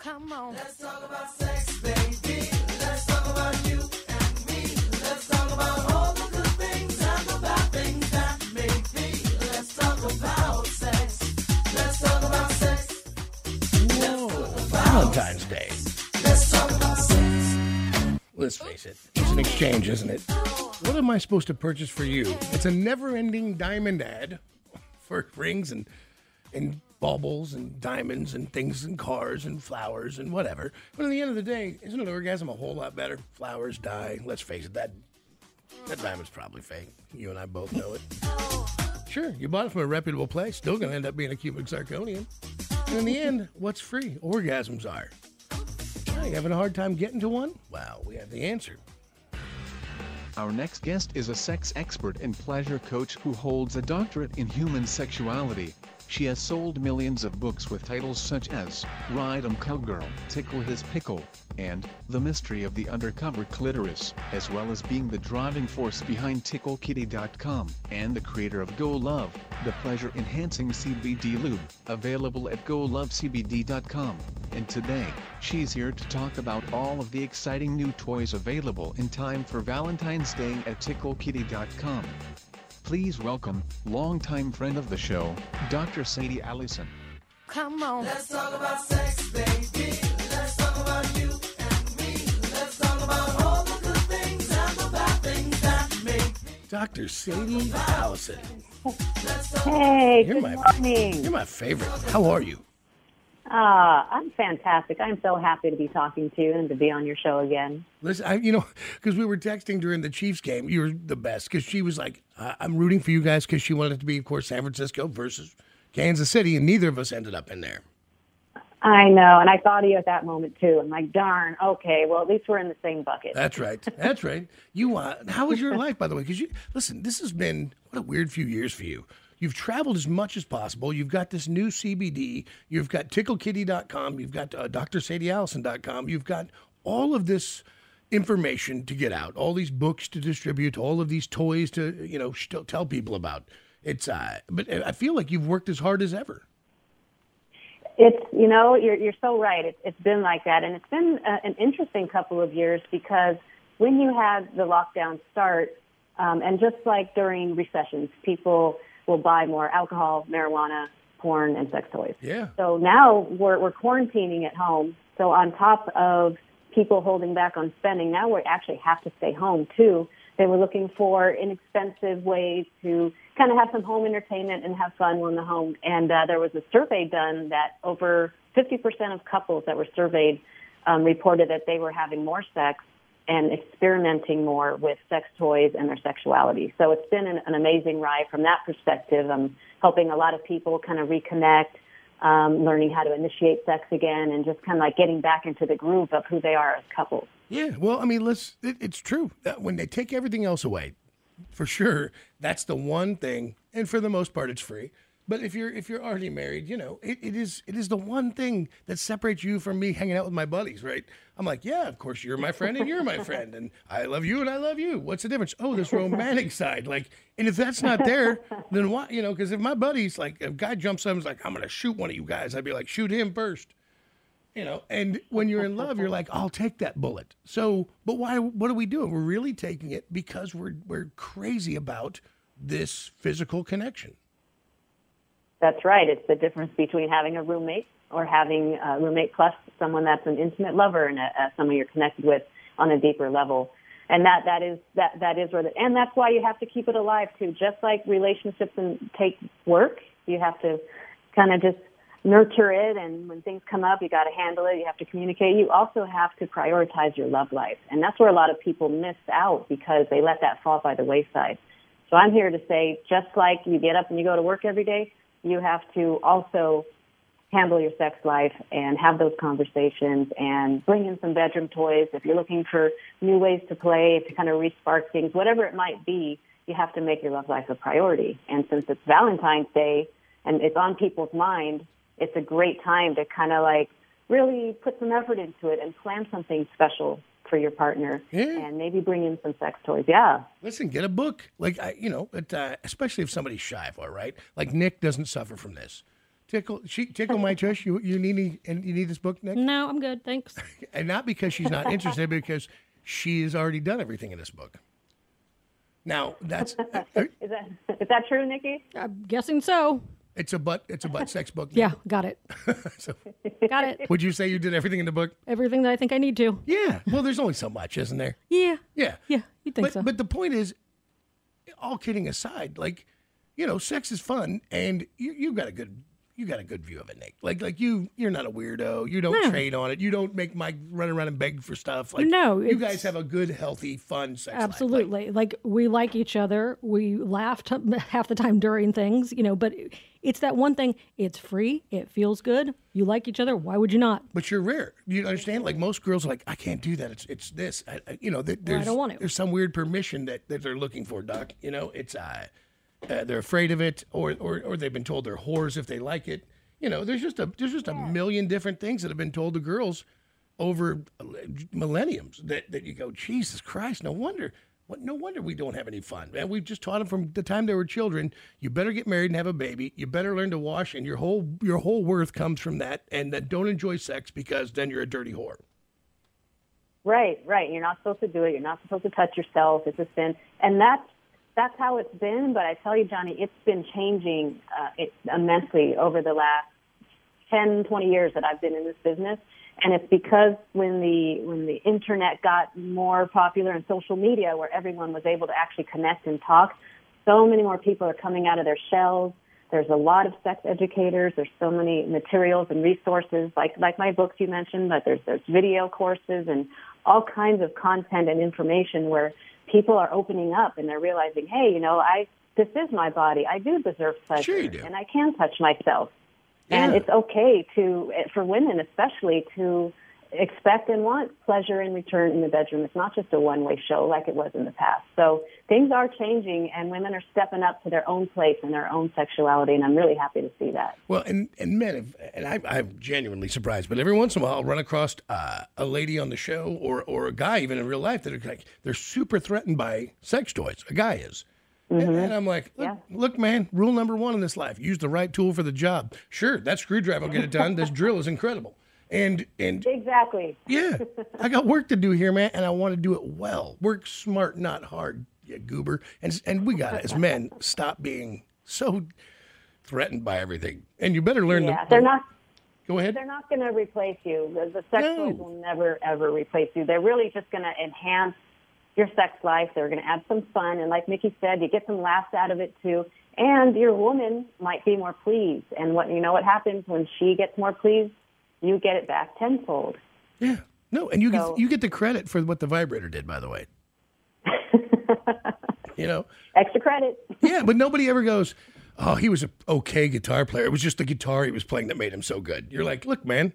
Come on. Let's talk about sex, baby. Let's talk about you and me. Let's talk about all the good things and the bad things that may be. Let's talk about sex. Let's talk about sex. Whoa. Valentine's Day. Let's talk about sex. Let's face it, it's an exchange, isn't it? What am I supposed to purchase for you? It's a never-ending diamond ad for rings and and baubles and diamonds and things and cars and flowers and whatever. But at the end of the day, isn't an orgasm a whole lot better? Flowers die. Let's face it, that that diamond's probably fake. You and I both know it. Sure, you bought it from a reputable place. Still to end up being a cubic zirconium. And in the end, what's free? Orgasms are. Are you having a hard time getting to one? Well, we have the answer. Our next guest is a sex expert and pleasure coach who holds a doctorate in human sexuality. She has sold millions of books with titles such as Ride 'em Cowgirl, Tickle His Pickle, and The Mystery of the Undercover Clitoris, as well as being the driving force behind TickleKitty.com and the creator of Go Love, the pleasure enhancing CBD lube, available at GoLoveCBD.com. And today, she's here to talk about all of the exciting new toys available in time for Valentine's Day at TickleKitty.com. Please welcome, longtime friend of the show, Dr. Sadie Allison. Come on. Let's talk about sex, baby. Let's talk about you and me. Let's talk about all the good things and the bad things that make. Dr. Sadie Allison. Hey, You're good my- morning. You're my favorite. How are you? Uh, I'm fantastic. I'm so happy to be talking to you and to be on your show again. Listen, I, you know, because we were texting during the Chiefs game, you were the best because she was like, I'm rooting for you guys because she wanted it to be, of course, San Francisco versus Kansas City, and neither of us ended up in there. I know, and I thought of you at that moment too. I'm like, darn, okay, well, at least we're in the same bucket. That's right. That's right. You, uh, how was your life, by the way? Because you, listen, this has been what a weird few years for you. You've traveled as much as possible. You've got this new CBD. You've got TickleKitty.com. You've got uh, DrSadieAllison.com. You've got all of this information to get out, all these books to distribute, all of these toys to, you know, tell people about. It's, uh, but I feel like you've worked as hard as ever. It's you know you're you're so right. It's it's been like that, and it's been uh, an interesting couple of years because when you had the lockdown start, um, and just like during recessions, people will buy more alcohol, marijuana, porn, and sex toys. Yeah. So now we're we're quarantining at home. So on top of people holding back on spending, now we actually have to stay home too. They were looking for inexpensive ways to kind of have some home entertainment and have fun when the home. And uh, there was a survey done that over 50% of couples that were surveyed um, reported that they were having more sex and experimenting more with sex toys and their sexuality. So it's been an, an amazing ride from that perspective. I'm helping a lot of people kind of reconnect, um, learning how to initiate sex again, and just kind of like getting back into the groove of who they are as couples. Yeah, well, I mean, let's. It, it's true when they take everything else away, for sure, that's the one thing, and for the most part, it's free. But if you're if you're already married, you know, it, it is it is the one thing that separates you from me hanging out with my buddies, right? I'm like, yeah, of course you're my friend and you're my friend, and I love you and I love you. What's the difference? Oh, this romantic side, like, and if that's not there, then why? You know, because if my buddies like, if a guy jumps up and is like, I'm gonna shoot one of you guys, I'd be like, shoot him first you know and when you're in love you're like i'll take that bullet so but why what are we doing we're really taking it because we're we're crazy about this physical connection That's right. It's the difference between having a roommate or having a roommate plus someone that's an intimate lover and a, a, someone you're connected with on a deeper level. And that, that is that that is where the, and that's why you have to keep it alive too. Just like relationships and take work, you have to kind of just nurture it and when things come up you got to handle it you have to communicate you also have to prioritize your love life and that's where a lot of people miss out because they let that fall by the wayside so i'm here to say just like you get up and you go to work every day you have to also handle your sex life and have those conversations and bring in some bedroom toys. If you're looking for new ways to play to kind of respark things whatever it might be you have to make your love life a priority. And since it's valentine's day and it's on people's mind it's a great time to kind of like really put some effort into it and plan something special for your partner Yeah. and maybe bring in some sex toys. Yeah. Listen, get a book. Like I, you know, but, uh, especially if somebody's shy for, right? Like Nick doesn't suffer from this. Tickle, she tickle my tush. You you need any- and you need this book, Nick, No, I'm good. Thanks. and not because she's not interested, because she has already done everything in this book. Now that's Is that is that true, Nikki? I'm guessing so. It's a butt it's a butt sex book. Yeah, got it. So, Got it. would you say you did everything in the book? Everything that I think I need to. Yeah. Well, there's only so much, isn't there? Yeah. Yeah. Yeah, you think but, so. But the point is, all kidding aside, like, you know, sex is fun, and you you got a good you got a good view of it, Nick. Like like you you're not a weirdo. You don't No. trade on it. You don't make Mike run around and beg for stuff. Like No, you guys have a good, healthy, fun sex. life. Like, Absolutely. Like, we like each other. We laugh t- half the time during things, you know, but it's that one thing. It's free. It feels good. You like each other. Why would you not? but you're rare. You understand? Like most girls, are like I can't do that. It's it's this. I, I, you know, th- there's don't want to. there's some weird permission that, that they're looking for, Doc. You know, it's uh, uh, they're afraid of it, or, or or they've been told they're whores if they like it. You know, there's just a there's just a million different things that have been told to girls over millenniums that, that you go, Jesus Christ, no wonder. What, no wonder we don't have any fun. Man, we've just taught them from the time they were children. You better get married and have a baby. You better learn to wash, and your whole your whole worth comes from that. And that don't enjoy sex because then you're a dirty whore. Right, right. You're not supposed to do it. You're not supposed to touch yourself. It's a sin, and that's that's how it's been. But I tell you, Johnny, it's been changing uh, it, immensely over the last 10, 20 years that I've been in this business. And it's because when the when the internet got more popular and social media, where everyone was able to actually connect and talk, so many more people are coming out of their shells. There's a lot of sex educators. There's so many materials and resources, like like my books you mentioned. But there's there's video courses and all kinds of content and information where people are opening up and they're realizing, hey, you know, I this is my body. I do deserve pleasure, Sure do. and I can touch myself. And it's okay to, for women especially, to expect and want pleasure in return in the bedroom. It's not just a one-way show like it was in the past. So things are changing, and women are stepping up to their own place and their own sexuality, and I'm really happy to see that. Well, and and men, have, and I, I'm genuinely surprised, but every once in a while I'll run across uh, a lady on the show or or a guy even in real life that are like they're super threatened by sex toys. A guy is. And, and I'm like, look, Yeah. look, man, rule number one in this life: use the right tool for the job. Sure, that screwdriver will get it done. this drill is incredible, and and Exactly. yeah, I got work to do here, man, and I want to do it well. Work smart, not hard, you goober. And and we got as men, stop being so threatened by everything. And you better learn Yeah, to they're not. go ahead. They're not going to replace you. The, the sex No. toys will never ever replace you. They're really just going to enhance your sex life. They're going to add some fun, and like Nikki said, you get some laughs out of it too. And your woman might be more pleased. And what you know what happens when she gets more pleased, you get it back tenfold. Yeah, no, and you So- get you get the credit for what the vibrator did, by the way. you know, Extra credit. yeah, but nobody ever goes, "Oh, he was a okay guitar player. It was just the guitar he was playing that made him so good." You're like, "Look, man."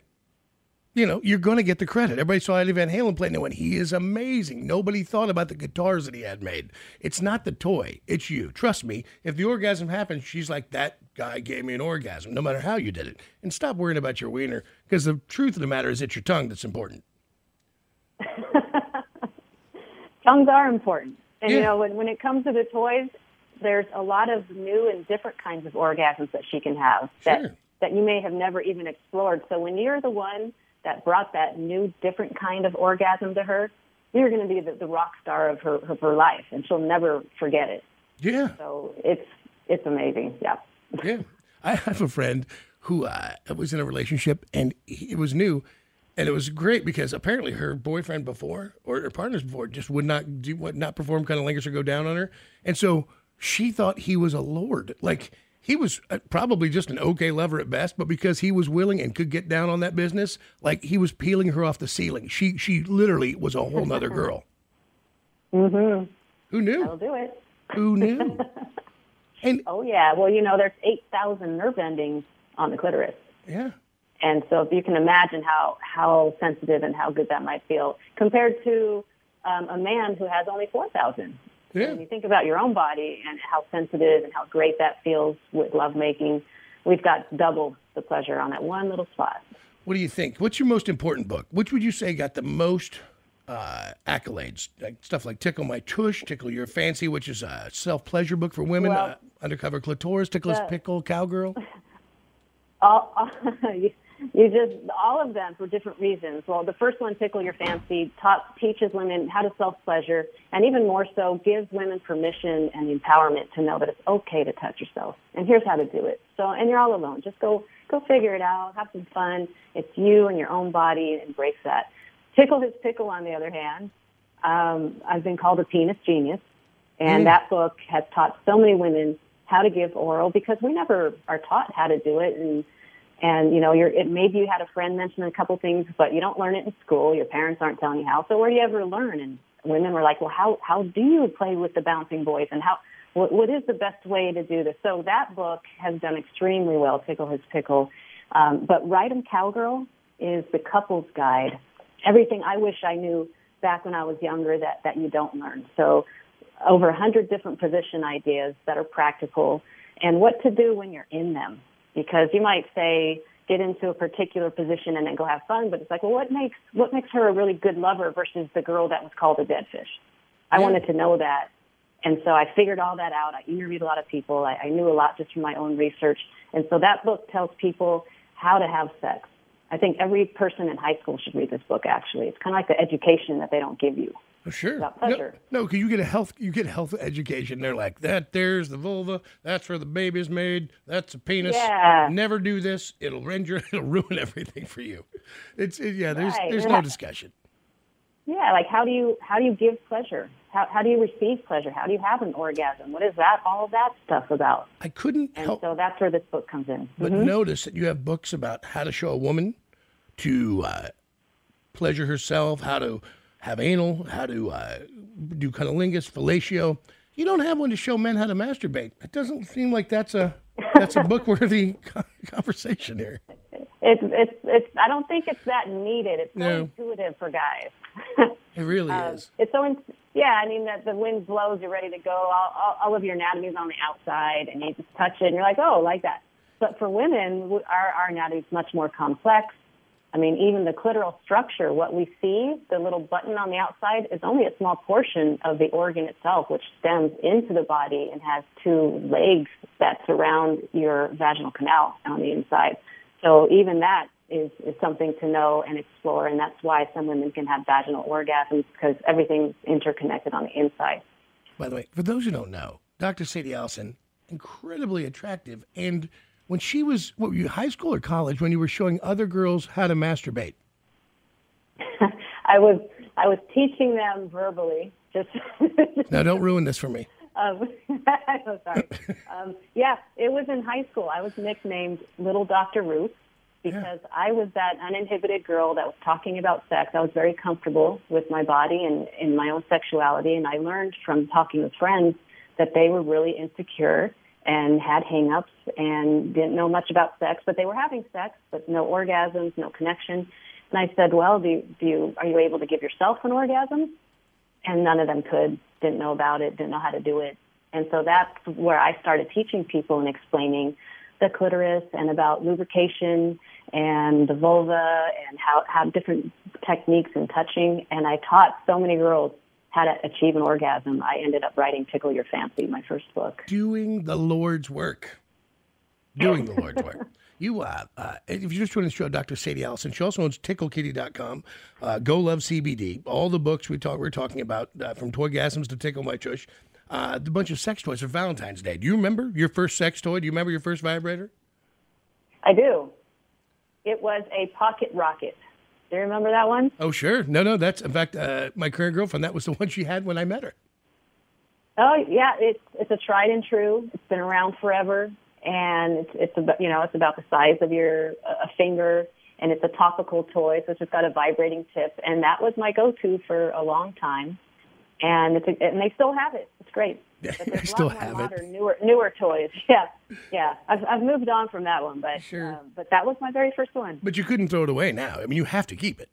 You know, you're going to get the credit. Everybody saw Eddie Van Halen play, and they went, he is amazing. Nobody thought about the guitars that he had made. It's not the toy, it's you. Trust me, if the orgasm happens, she's like, that guy gave me an orgasm, no matter how you did it. And stop worrying about your wiener, because the truth of the matter is it's your tongue that's important. Tongues are important. And Yeah. you know, when, when it comes to the toys, there's a lot of new and different kinds of orgasms that she can have that Sure. that you may have never even explored. So when you're the one that brought that new, different kind of orgasm to her, you're going to be the, the rock star of her of her life, and she'll never forget it. Yeah. So it's it's amazing. Yeah. Yeah. I have a friend who uh, was in a relationship and he, it was new. And it was great because apparently her boyfriend before or her partners before just would not do would not perform cunnilingus or go down on her. And so she thought he was a lord. Like he was uh, probably just an okay lover at best, but because he was willing and could get down on that business, like he was peeling her off the ceiling. She she literally was a whole nother girl. Mhm. Who knew? That'll do it. Who knew? and Oh yeah. Well, you know, there's 8,000 nerve endings on the clitoris. yeah. And so if you can imagine how, how sensitive and how good that might feel compared to um, a man who has only 4,000. Yeah. When you think about your own body and how sensitive and how great that feels with lovemaking, we've got double the pleasure on that one little spot. What do you think? What's your most important book? Which would you say got the most uh, accolades? Like stuff like Tickle My Tush, Tickle Your Fancy, which is a self pleasure book for women, Well, uh, Undercover Clitoris, Tickle His the- Pickle, Cowgirl. all, all you, just all of them for different reasons. Well, the first one, tickle your fancy, taught, teaches women how to self pleasure, and even more so, gives women permission and empowerment to know that it's okay to touch yourself. And here's how to do it. So, and you're all alone. Just go go figure it out. Have some fun. It's you and your own body. And embrace that. Tickle his pickle, on the other hand, um, I've been called a penis genius, and that book has taught so many women how to give oral because we never are taught how to do it and and you know you're it maybe you had a friend mention a couple things but you don't learn it in school. Your parents aren't telling you how. So where do you ever learn? And women were like well how how do you play with the bouncing boys? And how what, what is the best way to do this? So that book has done extremely well tickle his pickle. Um, but Ride 'em Cowgirl is the couple's guide. Everything I wish I knew back when I was younger that that you don't learn. So over a hundred different position ideas that are practical and what to do when you're in them. Because you might say, get into a particular position and then go have fun, but it's like, well, what makes, what makes her a really good lover versus the girl that was called a dead fish? I wanted to know that. And so I figured all that out. I interviewed a lot of people. I, I knew a lot just from my own research. And so that book tells people how to have sex. I think every person in high school should read this book, actually. It's kind of like the education that they don't give you. Oh, sure. About No, pleasure. no, because you get a health, you get health education. They're like that. There's the vulva. That's where the baby's made. That's a penis. Yeah. Never do this. It'll render. It'll ruin everything for you. It's it, yeah. There's Right. there's Yeah. no discussion. Yeah, like how do you how do you give pleasure? How how do you receive pleasure? How do you have an orgasm? What is that all of that stuff about? I couldn't And help so that's where this book comes in. but notice that you have books about how to show a woman to uh, pleasure herself, how to have anal, how to uh, do cunnilingus, fellatio. You don't have one to show men how to masturbate. It doesn't seem like that's a that's a book worthy conversation here. It's it's it's I don't think it's that needed. It's so No. intuitive for guys. It really Um, is. It's so in, yeah. I mean that the wind blows, you're ready to go. All, all, all of your anatomy is on the outside, and you just touch it, and you're like, oh, like that. But for women, our our anatomy is much more complex. I mean, even the clitoral structure, what we see, the little button on the outside, is only a small portion of the organ itself, which stems into the body and has two legs that surround your vaginal canal on the inside. So even that is, is something to know and explore, and that's why some women can have vaginal orgasms because everything's interconnected on the inside. By the way, for those who don't know, Dr. Sadie Allison, incredibly attractive. And when she was, what were you, high school or college, when you were showing other girls how to masturbate? I was I was teaching them verbally, just Now, don't ruin this for me. Um, I'm sorry. Um, yeah, it was in high school. I was nicknamed Little Dr. Ruth because I was that uninhibited girl that was talking about sex. I was very comfortable with my body and in my own sexuality, and I learned from talking with friends that they were really insecure and had hang-ups and didn't know much about sex, but they were having sex, but no orgasms, no connection. And I said, well, do you, do you, are you able to give yourself an orgasm? and none of them could, didn't know about it, didn't know how to do it. And so that's where I started teaching people and explaining the clitoris and about lubrication and the vulva and how, how different techniques and touching. And I taught so many girls how to achieve an orgasm. I ended up writing Tickle Your Fancy, my first book. Doing the Lord's work. Doing the Lord's work. You, uh, uh, if you're just joining the show, Dr. Sadie Allison, she also owns TickleKitty.com, uh, Go Love CBD, all the books we talk, we're talking about, uh, from Toygasms to Tickle My Tush, uh, the bunch of sex toys for Valentine's Day. Do you remember your first sex toy? Do you remember your first vibrator? I do. It was a pocket rocket. Do you remember that one? Oh, sure. No, no, that's in fact uh, my current girlfriend. That was the one she had when I met her. Oh yeah, it's it's a tried and true. It's been around forever, and it's it's about you know it's about the size of your a finger, and it's a topical toy, so it's just got a vibrating tip, and that was my go-to for a long time, and it's a, and they still have it. It's great. But I there's still lot have it. newer newer toys. Yeah, yeah. I've I've moved on from that one, but Sure. um, but that was my very first one. But you couldn't throw it away now. I mean, you have to keep it.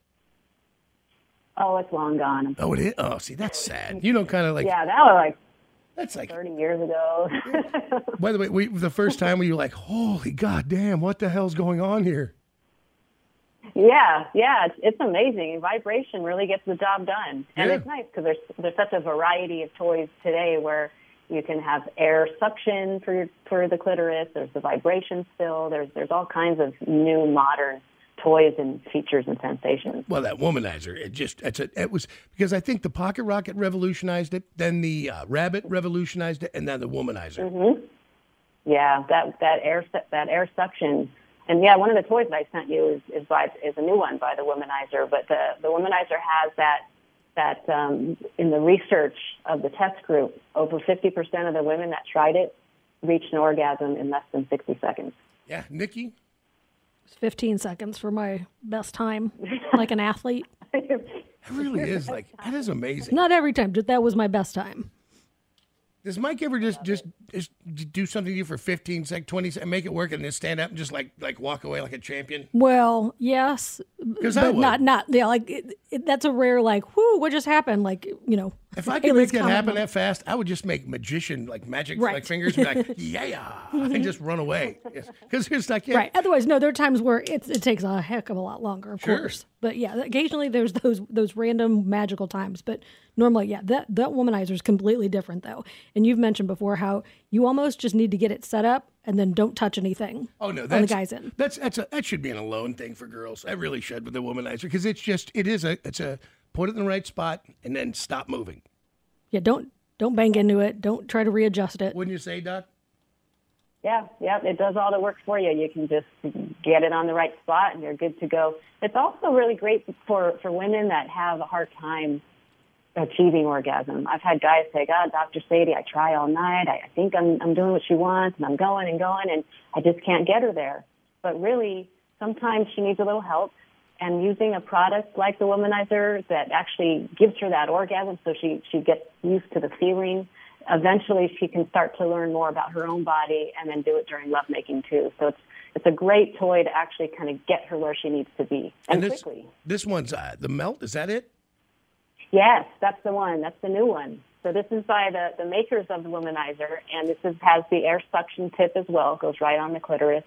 Oh, it's long gone. Oh, it is. Oh, see, that's sad. You know, kind of like yeah, that was like that's like. 30 years ago. By the way, we, the first time we were like, "Holy goddamn, what the hell's going on here?" Yeah, yeah, it's, it's amazing. Vibration really gets the job done, and Yeah. it's nice because there's there's such a variety of toys today where you can have air suction for for the clitoris. There's the vibration still. There's there's all kinds of new modern toys and features and sensations. Well, that womanizer, it just it's a, it was because I think the pocket rocket revolutionized it, then the uh, rabbit revolutionized it, and then the womanizer. Mm-hmm. Yeah, that that air su- that air suction. And yeah, one of the toys that I sent you is is by is a new one by the Womanizer. But the the Womanizer has that that um, in the research of the test group, over 50% of the women that tried it reached an orgasm in less than 60 seconds. Yeah, Nikki. It's 15 seconds for my best time, like an athlete. It really is like that is amazing. Not every time, but that was my best time. Does Mike ever just just just do something to you for 15 sec, 20 sec, make it work, and then stand up and just like like walk away like a champion? Well, yes, but not not yeah. Like it, it, that's a rare like. Whoo! What just happened? Like you know. If I could make that happen that fast, I would just make magician like magic Right. like fingers and be like yeah, and just run away. Because it's like yeah, Right. Otherwise, no. There are times where it's, it takes a heck of a lot longer, of Sure. course. But yeah, occasionally there's those those random magical times. But normally, yeah, that that womanizer is completely different though. And you've mentioned before how you almost just need to get it set up and then don't touch anything. Oh no, that's the guy's end. That's that's a, that should be an alone thing for girls. I really should with the womanizer because it's just it is a it's a put it in the right spot and then stop moving. Yeah. Don't don't bang into it. Don't try to readjust it. Wouldn't you say, Doc? Yeah, yeah, it does all the work for you. You can just get it on the right spot and you're good to go. It's also really great for, for women that have a hard time achieving orgasm. I've had guys say, God, Dr. Sadie, I try all night. I, I think I'm, I'm doing what she wants and I'm going and going and I just can't get her there. But really, sometimes she needs a little help and using a product like the womanizer that actually gives her that orgasm so she, she gets used to the feeling eventually she can start to learn more about her own body and then do it during lovemaking too. So it's it's a great toy to actually kind of get her where she needs to be and, this quickly. this one's uh, the melt. Is that it? Yes, that's the one. That's the new one. So this is by the, the makers of the womanizer, and this is, has the air suction tip as well. It goes right on the clitoris.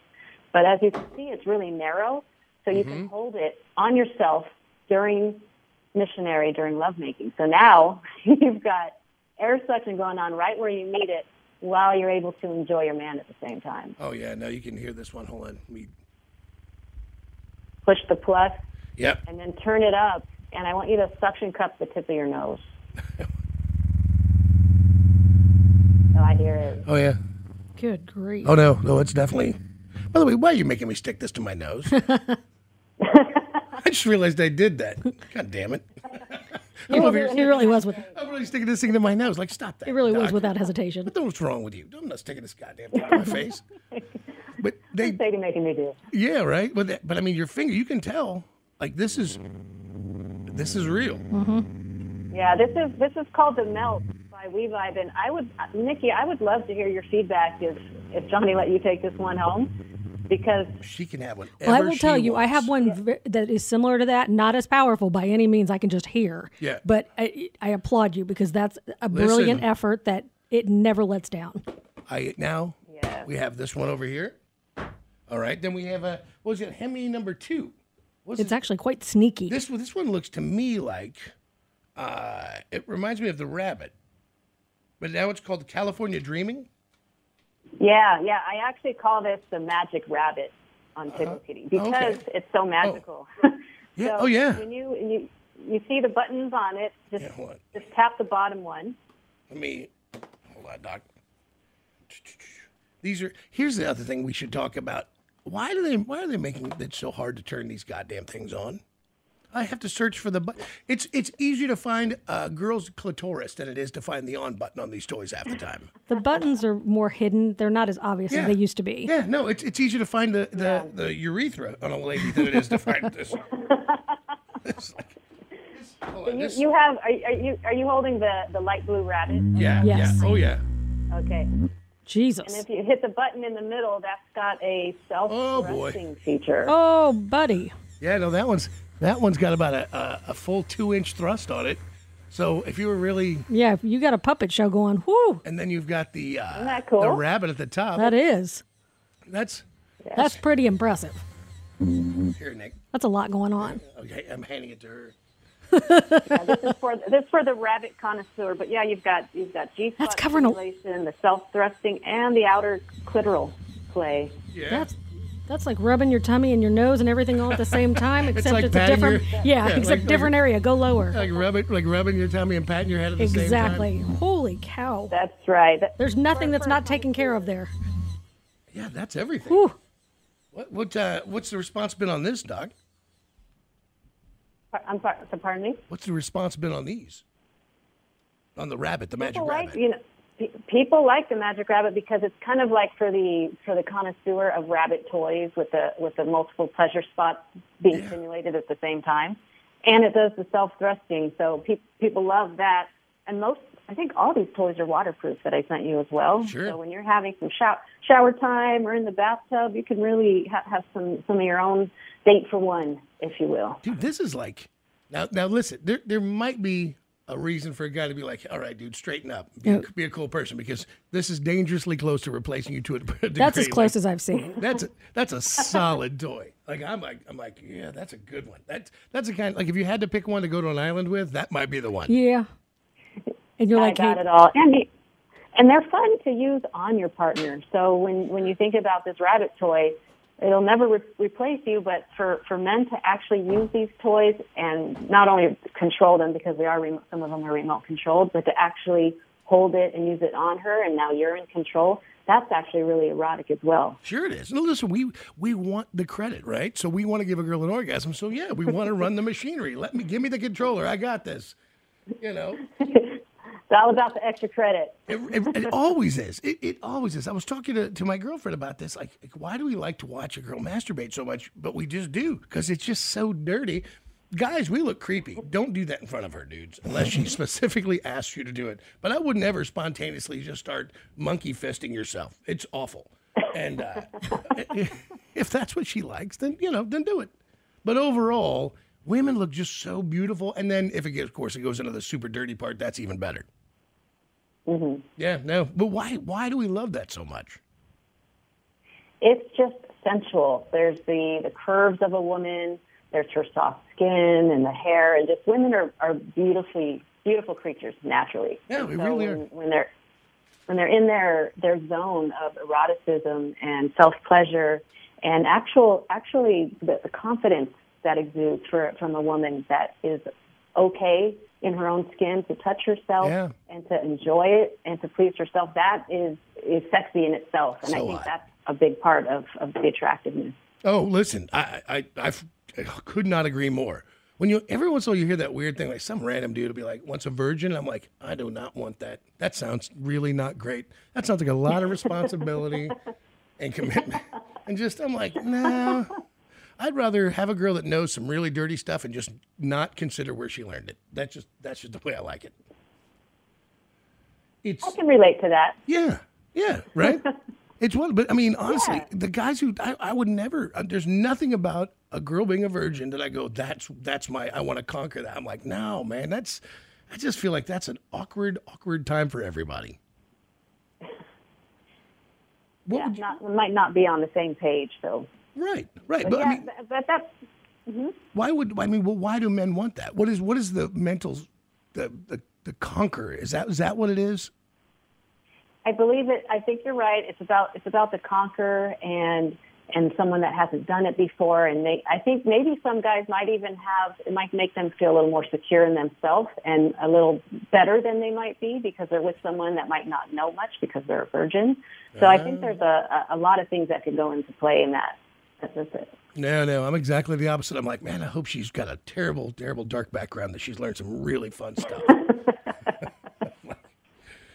But as you can see, it's really narrow, so you can mm-hmm. hold it on yourself during missionary, during lovemaking. So now you've got air suction going on right where you need it while you're able to enjoy your man at the same time. Oh yeah, Now you can hear this one. Hold on. We, Push the plus yep. and then turn it up, and I want you to suction cup the tip of your nose. oh, I hear it. Oh yeah. Good grief. Oh no, no, it's definitely. By the way, why are you making me stick this to my nose? I just realized I did that. God damn it! I'm, over It really was with I'm really sticking this thing to my nose. Like, stop that. it really was Doc. without hesitation. What what's wrong with you? I'm not sticking this goddamn thing to my face. But they, Sadie making me do. yeah, right. But that, but I mean, your finger, you can tell. Like this is, this is real. Mm-hmm. Yeah, this is this is called the Melt by WeVibe, and I would, Nikki, I would love to hear your feedback if if Johnny let you take this one home, because She can have one. Well, I will tell you, I have one v- that is similar to that, not as powerful by any means. I can just hear. Yeah. But I, I applaud you because that's a brilliant effort that it never lets down. I now Yeah. we have this one over here. All right, then we have a what was it? Hemi number two. What's It's actually quite sneaky. This one- this one looks to me like uh, it reminds me of the rabbit, but now it's called California Dreaming. Yeah, yeah, I actually call this the Magic Rabbit on Tickle Kitty because Uh-huh. Okay. it's so magical. Yeah. So oh yeah. When you you you see the buttons on it, just Yeah, just tap the bottom one. Let me hold on, Doc. These are here's the other thing we should talk about. why do they why are they making it so hard to turn these goddamn things on? I have to search for the button. It's it's easier to find a girl's clitoris than it is to find the on button on these toys half the time. The buttons are more hidden. They're not as obvious Yeah. as they used to be. Yeah, no, it's it's easier to find the the, the urethra on a lady than it is to find this. It's like- this- on, You, this- you have are, are you are you holding the the light blue rabbit? Mm, yeah, Yes. yeah, oh yeah. Okay. Jesus. And if you hit the button in the middle, that's got a Oh, boy. self-thrusting feature. Oh, buddy. Yeah, no, that one's that one's got about a, a, a full two inch thrust on it. So if you were really, Yeah, if you got a puppet show going. Whoo, and then you've got the uh, Isn't that cool? the rabbit at the top. that is. That's That's pretty impressive. here, Nick. That's a lot going on. Okay, I'm handing it to her. this is for this is for the rabbit connoisseur. But yeah, you've got you've got G That's spot covering a- the self thrusting, and the outer clitoral play. Yeah. That's that's like rubbing your tummy and your nose and everything all at the same time, except like it's, a different. your- yeah, yeah, except like- different area. Go lower. like rubbing like rubbing your tummy and patting your head at the same exactly. Holy cow. That's right. There's nothing that's not taken care of there. Yeah, that's everything. Whew. What what uh, what's the response been on this, Doc? I'm sorry. So pardon me. What's the response been on these? On the rabbit, the magic People like rabbit. you know. Pe- People like the magic rabbit because it's kind of like for the for the connoisseur of rabbit toys with the with the multiple pleasure spots being Yeah. stimulated at the same time, and it does the self thrusting. So pe- people love that, and most I think all these toys are waterproof that I sent you as well. Sure. So when you're having some shower shower time or in the bathtub, you can really ha- have some some of your own date for one, if you will. Dude, this is like now. Now listen, there there might be a reason for a guy to be like, "All right, dude, straighten up, be, a, be a cool person," because this is dangerously close to replacing you to a degree. That's as close Like, as I've seen. That's a, that's a solid toy. Like I'm like I'm like yeah, that's a good one. That's that's a kind like if you had to pick one to go to an island with, that might be the one. Yeah. And you're I like, got hey, it all. And the- and they're fun to use on your partner. So when when you think about this rabbit toy, it'll never re- replace you. But for for men to actually use these toys and not only control them because they are remote, some of them are remote controlled, but to actually hold it and use it on her, and now you're in control. That's actually really erotic as well. Sure it is. No, listen, we we want the credit, right? So we want to give a girl an orgasm. So yeah, we want to run the machinery. Let me give me the controller. I got this. You know. It's all about the extra credit. It, it, it always is. It, it always is. I was talking to, to my girlfriend about this. Like, like, why do we like to watch a girl masturbate so much? But we just do because it's just so dirty. Guys, we look creepy. Don't do that in front of her, dudes, unless she specifically asks you to do it. But I would never spontaneously just start monkey fisting yourself. It's awful. And uh, if that's what she likes, then you know, then do it. But overall, women look just so beautiful. And then if it gets, of course, it goes into the super dirty part, that's even better. Mm-hmm. Yeah, no. But why why do we love that so much? it's just sensual. There's the, the curves of a woman, there's her soft skin and the hair, and just women are, are beautifully, beautiful creatures naturally. Yeah, we so really when, are. When they're, when they're in their, their zone of eroticism and self pleasure and actual, actually the, the confidence that exudes for, from a woman that is okay in her own skin to touch herself Yeah. and to enjoy it and to please herself, that is, is sexy in itself. And I think hot. that's a big part of, of the attractiveness. Oh, listen, I, I I I could not agree more. When you every once in a while you hear that weird thing, like some random dude will be like, "Once a virgin," I'm like, I do not want that. That sounds really not great. That sounds like a lot of responsibility and commitment. And just I'm like, nah. I'd rather have a girl that knows some really dirty stuff and just not consider where she learned it. That's just that's just the way I like it. It's I can relate to that. yeah, yeah, right. it's one, but I mean, honestly, the guys who I, I would never. Uh, there's nothing about a girl being a virgin that I go, that's that's my. I want to conquer that. I'm like, no, man, that's. I just feel like that's an awkward, awkward time for everybody. What Yeah, not, we might not be on the same page, so. Right, right, But, but yeah, I mean, but, but that's mm-hmm. why would I mean? Well, why do men want that? What is what is the mental, the the the conquer? Is that is that what it is? I believe it. I think you're right. It's about it's about the conquer and and someone that hasn't done it before. And they, I think maybe some guys might even have it might make them feel a little more secure in themselves and a little better than they might be because they're with someone that might not know much because they're a virgin. So I think there's ah. a, a a lot of things that could go into play in that. That's, that's it. No, no, I'm exactly the opposite. I'm like, man, I hope she's got a terrible, terrible dark background that she's learned some really fun stuff.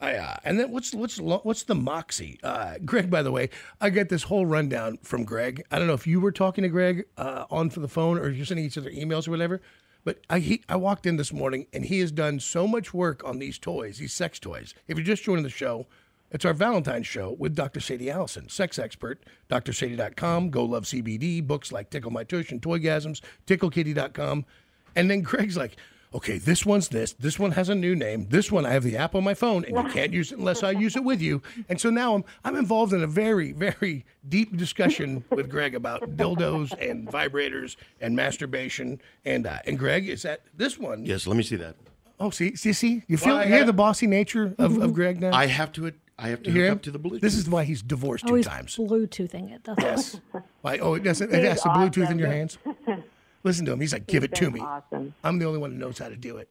I, uh, and then what's what's what's the moxie? Uh, Greg, by the way, I get this whole rundown from Greg. I don't know if you were talking to Greg uh, on for the phone or you're sending each other emails or whatever. But I he, I walked in this morning and he has done so much work on these toys, these sex toys. If you're just joining the show, it's our Valentine's show with Dr. Sadie Allison, sex expert, drsadie.com, Go Love CBD, books like Tickle My Tush and Toygasms, TickleKitty.com. And then Greg's like, okay, this one's this. This one has a new name. This one, I have the app on my phone, and you can't use it unless I use it with you. And so now I'm I'm involved in a very very deep discussion with Greg about dildos and vibrators and masturbation. And uh, and Greg is that this one? Yes, let me see that. Oh, see, see, see. You feel Well, I you hear the bossy nature of, of Greg now. I have to. I have to hear hook him? up to the Bluetooth. This is why he's divorced Oh, two he's times. Bluetoothing it. That's Yes. Why? Oh, it doesn't. It has the Bluetooth in your hands. Listen to him. He's like, give it to me. awesome. I'm the only one who knows how to do it.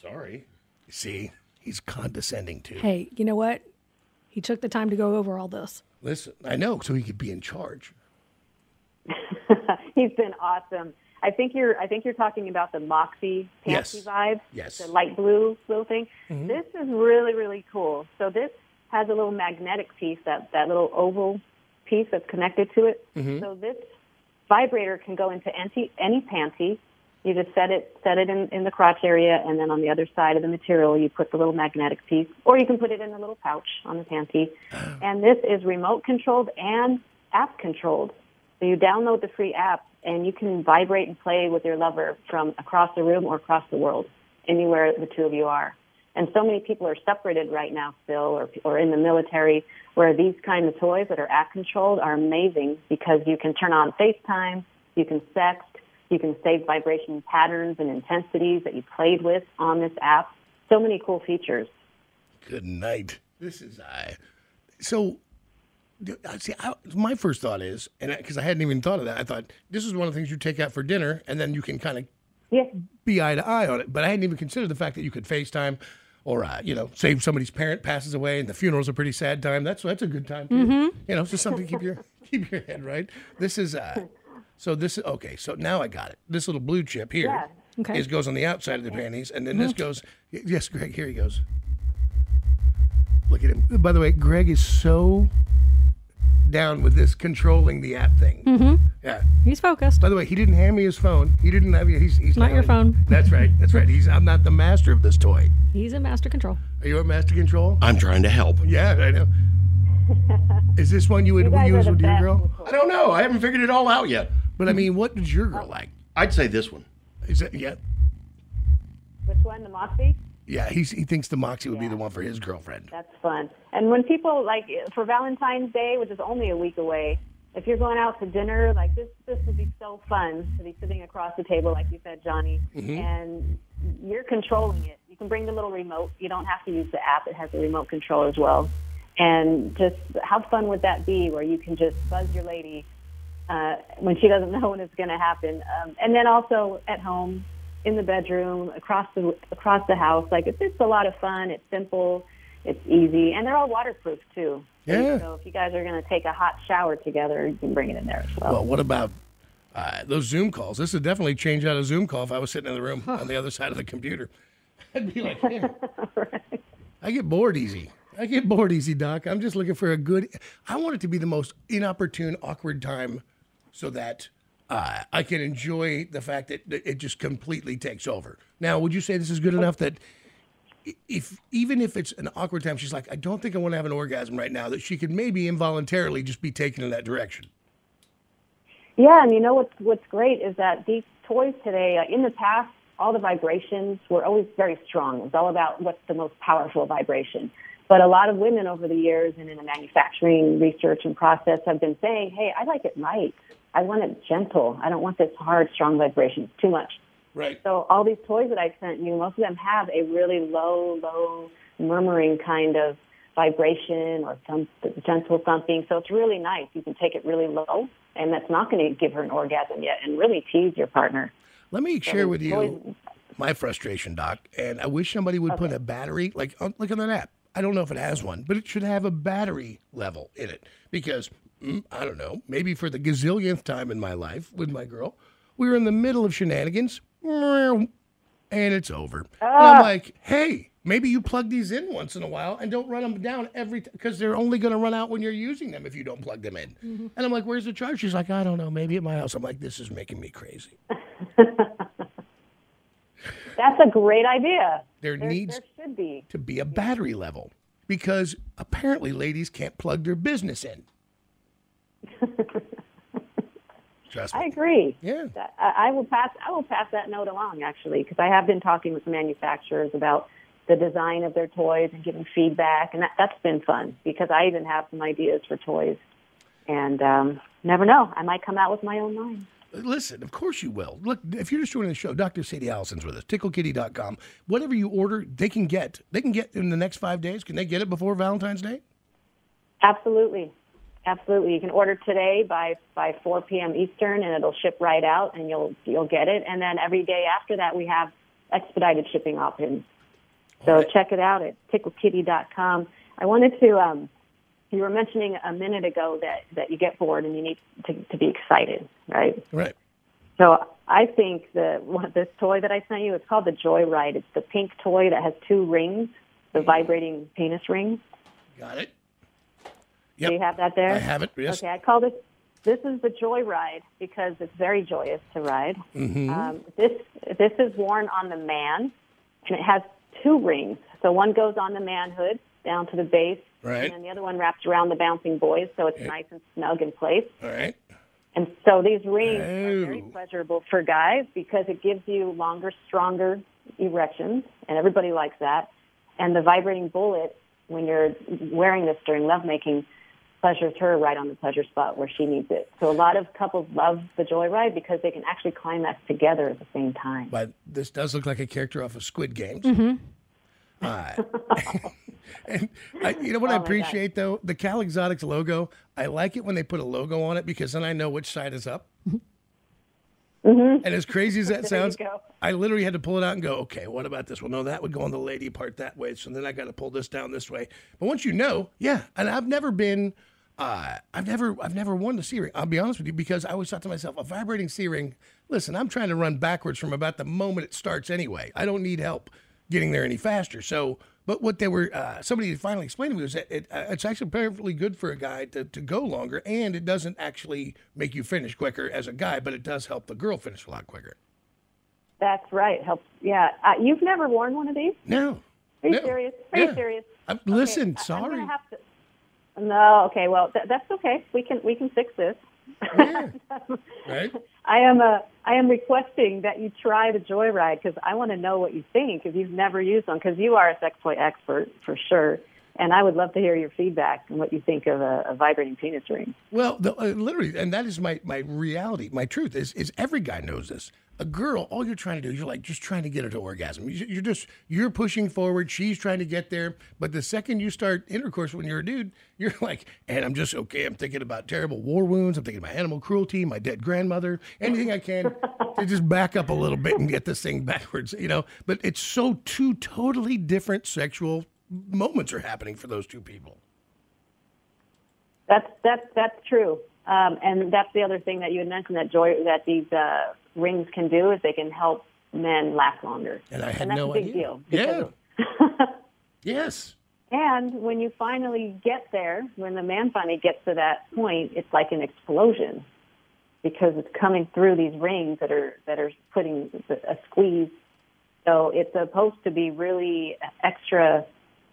Sorry. See, he's condescending too. Hey, you know what? He took the time to go over all this. Listen, I know, so he could be in charge. He's been awesome. I think you're. I think you're talking about the Moxie Yes. Fancy vibe. Yes. The light blue little thing. Mm-hmm. This is really really cool. So this has a little magnetic piece that that little oval piece that's connected to it. Mm-hmm. So this vibrator can go into any any panty. You just set it set it in, in the crotch area, and then on the other side of the material, you put the little magnetic piece, or you can put it in a little pouch on the panty. Oh. And this is remote controlled and app controlled. So you download the free app, and you can vibrate and play with your lover from across the room or across the world, anywhere the two of you are. And so many people are separated right now still, or, or in the military, where these kind of toys that are app controlled are amazing because you can turn on FaceTime, you can sext, you can save vibration patterns and intensities that you played with on this app. So many cool features. Good night. This is I. So, d- I- see, I, my first thought is, and because I, hadn't even thought of that, I thought this is one of the things you take out for dinner, and then you can kind of Yeah. be eye to eye on it. But I hadn't even considered the fact that you could FaceTime, or uh, you know, say somebody's parent passes away, and the funeral's a pretty sad time. That's that's a good time. Too. You know, it's just something to keep your keep your head right. This is uh, so this is okay. So now I got it. This little blue chip here Yeah. Okay. is goes on the outside of the panties, and then this goes. Yes, Greg. Here he goes. Look at him. By the way, Greg is so down with this controlling the app thing. Mm-hmm. Yeah. He's focused. By the way, he didn't hand me his phone. He didn't have. He's, he's Not your phone. That's right. That's right. He's. I'm not the master of this toy. He's a master control. Are you a master control? I'm trying to help. Yeah, I know. Is this one you would You guys use with your best girl? I don't know. I haven't figured it all out yet. But I mean, what does your girl like? I'd say this one. Is it yeah? Which one, the Moxie? Yeah, he's, he thinks the Moxie would be the one for his girlfriend. That's fun. And when people like for Valentine's Day, which is only a week away, if you're going out to dinner, like this, this would be so fun to be sitting across the table, like you said, Johnny, Mm-hmm. and you're controlling it. You can bring the little remote. You don't have to use the app; it has a remote control as well. And just how fun would that be, where you can just buzz your lady uh, when she doesn't know when it's going to happen, um, and then also at home, in the bedroom, across the across the house. Like it's just a lot of fun. It's simple, it's easy, and they're all waterproof too. Yeah. So if you guys are going to take a hot shower together, you can bring it in there as well. Well, what about uh, those Zoom calls? This would definitely change out a Zoom call if I was sitting in the room on the other side of the computer. I'd be like, "Yeah." I get bored easy. I get bored easy, Doc. I'm just looking for a good. I want it to be the most inopportune, awkward time, so that uh, I can enjoy the fact that it just completely takes over. Now, would you say this is good enough that if even if it's an awkward time, she's like, I don't think I want to have an orgasm right now, that she could maybe involuntarily just be taken in that direction. Yeah, and you know what's what's great is that these toys today, uh, in the past, all the vibrations were always very strong. It was all about what's the most powerful vibration. But a lot of women over the years and in the manufacturing research and process have been saying, hey, I like it light. I want it gentle. I don't want this hard, strong vibration. It's too much. Right. So all these toys that I sent you, most of them have a really low, low, murmuring kind of vibration or some gentle thumping. So it's really nice. You can take it really low, and that's not going to give her an orgasm yet, and really tease your partner. Let me share with you toys- my frustration, Doc. And I wish somebody would put a battery, like on, like on that app. I don't know if it has one, but it should have a battery level in it because Mm, I don't know. Maybe for the gazillionth time in my life with my girl, we were in the middle of shenanigans, and it's over. And I'm ah. like, hey, maybe you plug these in once in a while and don't run them down every because they're only going to run out when you're using them if you don't plug them in. Mm-hmm. And I'm like, where's the charge? She's like, I don't know, maybe at my house. I'm like, this is making me crazy. That's a great idea. There needs there should be. to be a battery level because apparently ladies can't plug their business in. I agree. Yeah. I, I will pass. I will pass that note along actually, because I have been talking with the manufacturers about the design of their toys and giving feedback, and that, that's been fun because I even have some ideas for toys, and um, never know, I might come out with my own line. Listen, of course you will. Look, if you're just joining the show, Dr. Sadie Allison's with us. TickleKitty.com. Whatever you order, they can get. They can get in the next five days. Can they get it before Valentine's Day? Absolutely, absolutely. You can order today by by 4 p.m. Eastern, and it'll ship right out, and you'll you'll get it. And then every day after that, we have expedited shipping options. So check it out at ticklekitty.com. I wanted to. Um, you were mentioning a minute ago that that you get bored and you need to, to be excited, right? Right. So I think the one- this toy that I sent you, it's called the Joyride. It's the pink toy that has two rings, the vibrating penis rings. Got it. Do you have that there? I have it, yes. Okay, I call this. This is the Joyride because it's very joyous to ride. Mhm. Um, this this is worn on the man, and it has two rings. So one goes on the manhood down to the base, Right. and then the other one wraps around the bouncing boys, so it's nice and snug in place. All right. And so these rings are Oh. very pleasurable for guys because it gives you longer, stronger erections, and everybody likes that. And the vibrating bullet, when you're wearing this during lovemaking, pleasures her right on the pleasure spot where she needs it. So a lot of couples love the joyride because they can actually climax together at the same time. But this does look like a character off of Squid Games. Mm-hmm. Uh, and I, you know what I Oh my God. appreciate though? The Cal Exotics logo. I like it when they put a logo on it because then I know which side is up. Mm-hmm. And as crazy as that sounds. I literally had to pull it out and go, okay, what about this Well, No, that would go on the lady part that way. So then I got to pull this down this way. But once you know, yeah. And I've never been, uh, I've never, I've never won the C ring. I'll be honest with you because I always thought to myself, a vibrating C ring. Listen, I'm trying to run backwards from about the moment it starts anyway. I don't need help getting there any faster. So, but what they were, uh, somebody finally explained to me was that it, uh, it's actually perfectly good for a guy to, to go longer, and it doesn't actually make you finish quicker as a guy, but it does help the girl finish a lot quicker. That's right. Helps. Yeah. Uh, you've never worn one of these? No. Are you No. serious? Are you serious? I'm, listen, I'm sorry. have to. No, okay. Well, th- that's okay. We can we can fix this. Right? I am a I am requesting that you try the Joyride because I want to know what you think if you've never used one because you are a sex toy expert for sure, and I would love to hear your feedback and what you think of a, a vibrating penis ring. Well, the, uh, literally, and that is my my reality. My truth is is every guy knows this. A girl, all you're trying to do you're like just trying to get her to orgasm. You- You're just you're pushing forward. She's trying to get there, but the second you start intercourse when you're a dude, you're like, and I'm just okay. I'm thinking about terrible war wounds. I'm thinking about animal cruelty, my dead grandmother, anything I can to just back up a little bit and get this thing backwards. You know, but it's so two totally different sexual moments are happening for those two people. That's that's that's true, um, and that's the other thing that you had mentioned that joy that these uh, rings can do is they can help men last longer. And I had and that's no a big idea. deal. Yeah. Yes. And when you finally get there, when the man finally gets to that point, it's like an explosion because it's coming through these rings that are that are putting a squeeze. So it's supposed to be really extra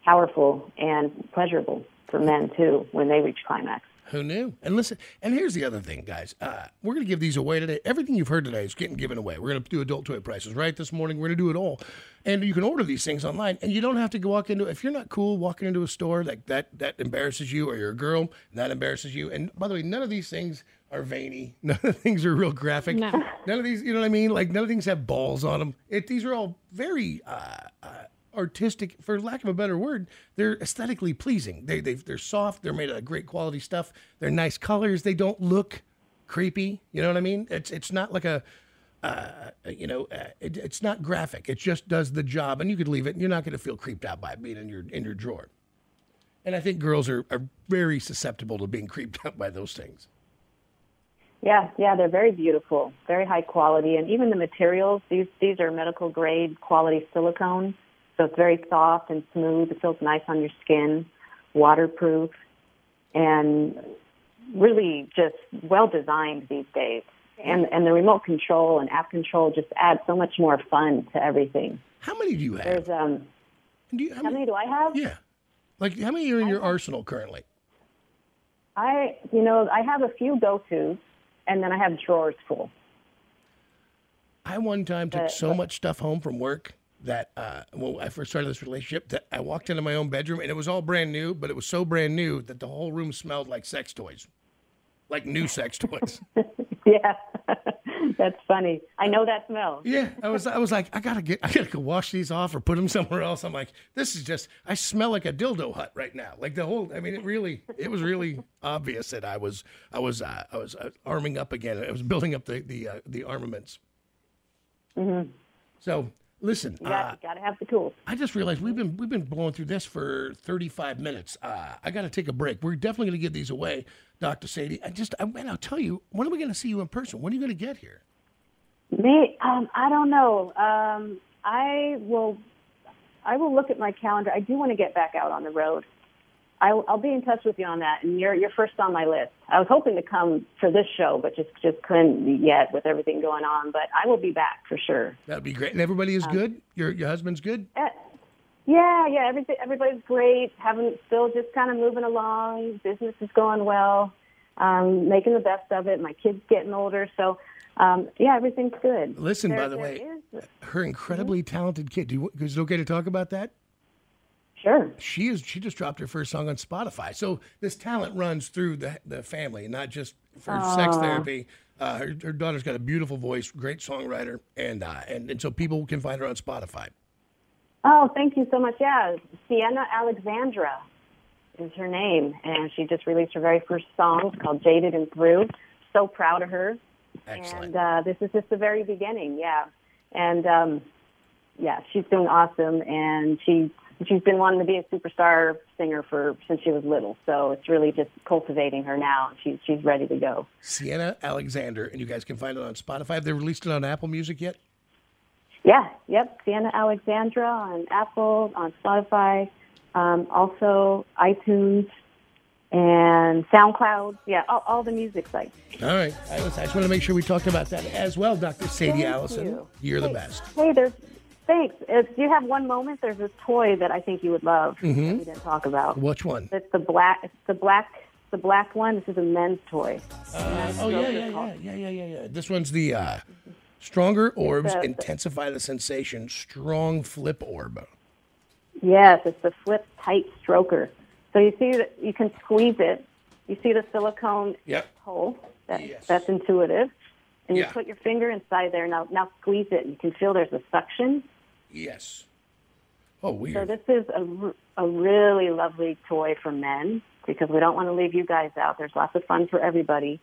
powerful and pleasurable for men too when they reach climax. Who knew? And listen, and here's the other thing, guys. Uh, we're going to give these away today. Everything you've heard today is getting given away. We're going to do adult toy prices right this morning. We're going to do it all, and you can order these things online. And you don't have to go walk into. If you're not cool walking into a store like that, that embarrasses you, or you're a girl that embarrasses you. And by the way, none of these things are veiny. None of the things are real graphic. No. None of these, you know what I mean? Like none of these have balls on them. It, these are all very. Uh, uh, artistic, for lack of a better word, they're aesthetically pleasing. They they they're soft. They're made of great quality stuff. They're nice colors. They don't look creepy. You know what I mean? It's it's not like a. Uh, you know, uh, it, it's not graphic. It just does the job, and you could leave it. and You're not going to feel creeped out by it being in your in your drawer. And I think girls are, are very susceptible to being creeped out by those things. Yeah, yeah, they're very beautiful, very high quality, and even the materials. These these are medical grade quality silicone, so it's very soft and smooth. It feels nice on your skin, waterproof, and really just well designed these days. And and the remote control and app control just add so much more fun to everything. How many do you have? There's um. Do you, how, many, do I have? Yeah. Like how many are in your arsenal currently? I you know I have a few go tos, and then I have drawers full. I one time took But- so much stuff home from work that uh, when I first started this relationship that I walked into my own bedroom and it was all brand new, but it was so brand new that the whole room smelled like sex toys, like new sex toys. Yeah, that's funny. I know that smell. Yeah, I was I was like I gotta get I gotta go wash these off or put them somewhere else. I'm like this is just I smell like a dildo hut right now. Like the whole I mean it really it was really obvious that I was I was uh, I was uh, arming up again. I was building up the the uh, the armaments. Mm-hmm. So listen, You got, uh, you got to have the tools. I just realized we've been we've been blowing through this for 35 minutes. Uh, I got to take a break. We're definitely going to give these away, Doctor Sadie. I just I, and I'll tell you when are we going to see you in person? When are you going to get here? Me, um, I don't know. Um, I will. I will look at my calendar. I do want to get back out on the road. I'll, I'll be in touch with you on that, and you're you're first on my list. I was hoping to come for this show, but just just couldn't yet with everything going on. But I will be back for sure. That'd be great. And everybody is Um, good. Your your husband's good. Uh, yeah, yeah. Everything everybody's great. Having still just kind of moving along. Business is going well. Um, making the best of it. My kids getting older, so um, yeah, everything's good. Listen, There- by the way, is- her incredibly talented kid. Do you, is it okay to talk about that? Sure. She is. She just dropped her first song on Spotify. So this talent runs through the the family, not just for sex therapy. Uh, her, her daughter's got a beautiful voice, great songwriter, and uh, and and so people can find her on Spotify. Oh, thank you so much. Yeah, Sienna Alexandra is her name, and she just released her very first song it's called "Jaded and Through." So proud of her. Excellent. And uh, this is just the very beginning. Yeah, and um, yeah, she's doing awesome, and she she's been wanting to be a superstar singer for since she was little. So it's really just cultivating her now. She's she's ready to go. Sienna Alexander, and you guys can find it on Spotify. Have they released it on Apple Music yet? Yeah, yep. Sienna Alexandra on Apple, on Spotify, um, also iTunes and SoundCloud. Yeah, all, all the music sites. All right. I, just want to make sure we talked about that as well, Dr. Sadie Thank Allison. you. You're the best. Hey, there's Thanks. If you have one moment, there's this toy that I think you would love Mhm. that we didn't talk about. Which one? It's the black. It's the black. The black one. This is a men's toy. Uh, oh yeah, yeah, yeah, yeah, yeah, yeah, yeah. This one's the uh, stronger orbs the- intensify the sensation. Strong flip orb. Yes, it's the flip tight stroker. So you see that you can squeeze it. You see the silicone Yep. hole. That, That's intuitive. And you Yeah. put your finger inside there. Now, now squeeze it. You can feel there's a suction. Yes. Oh, weird. So this is a, a really lovely toy for men because we don't want to leave you guys out. There's lots of fun for everybody.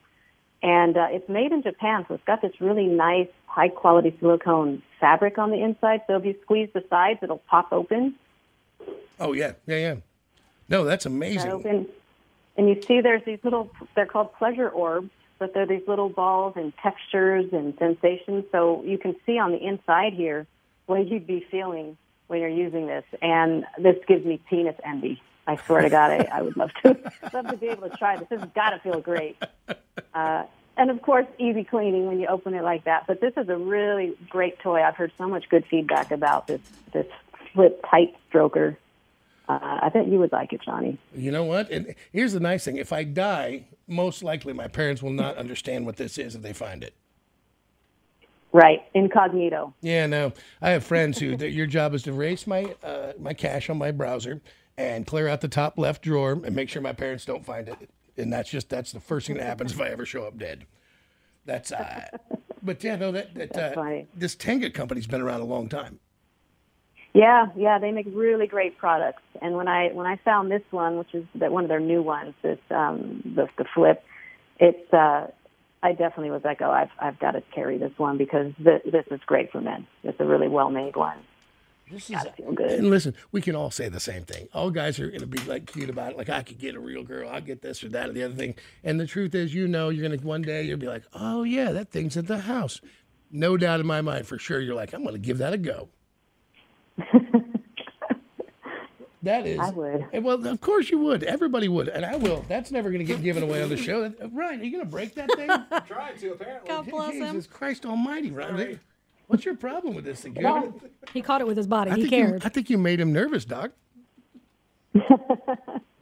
And uh, it's made in Japan, so it's got this really nice, high quality silicone fabric on the inside. So if you squeeze the sides, it'll pop open. Oh yeah, yeah, yeah. No, that's That amazing. open. And you see there's these little, they're called pleasure orbs, but they're these little balls and textures and sensations. So you can see on the inside here what you'd be feeling when you're using this. And this gives me penis envy. I swear to God, I, I would love to love to be able to try this. This has got to feel great. Uh, and of course, easy cleaning when you open it like that. But this is a really great toy. I've heard so much good feedback about this this flip tight stroker. Uh, I think you would like it, Johnny. You know what? And here's the nice thing: if I die, most likely my parents will not understand what this is if they find it. Right, incognito. Yeah, no. I have friends who that your job is to erase my uh, my cache on my browser and clear out the top left drawer and make sure my parents don't find it. And that's just that's the first thing that happens if I ever show up dead. That's uh but yeah, no, that that uh, this Tenga company's been around a long time. Yeah, yeah, they make really great products. And when I when I found this one, which is that one of their new ones, this um, the the flip, it's uh, I definitely was like, oh, I've I've got to carry this one because th- this is great for men. It's a really well made one. This is feel good. And listen, we can all say the same thing. All guys are going to be like cute about it. Like I could get a real girl. I'll get this or that or the other thing. And the truth is, you know, you're going to one day you'll be like, oh yeah, that thing's at the house. No doubt in my mind, for sure. You're like, I'm going to give that a go. that is. I would. Well, of course you would. Everybody would, and I will. That's never going to get given away on the show. Uh, Ryan, are you going to break that thing? i Tried to, apparently. God bless him. Jesus Christ Almighty, Ryan. What's your problem with this thing? Well, He caught it with his body. I he think you, cared. I think you made him nervous, Doc. Do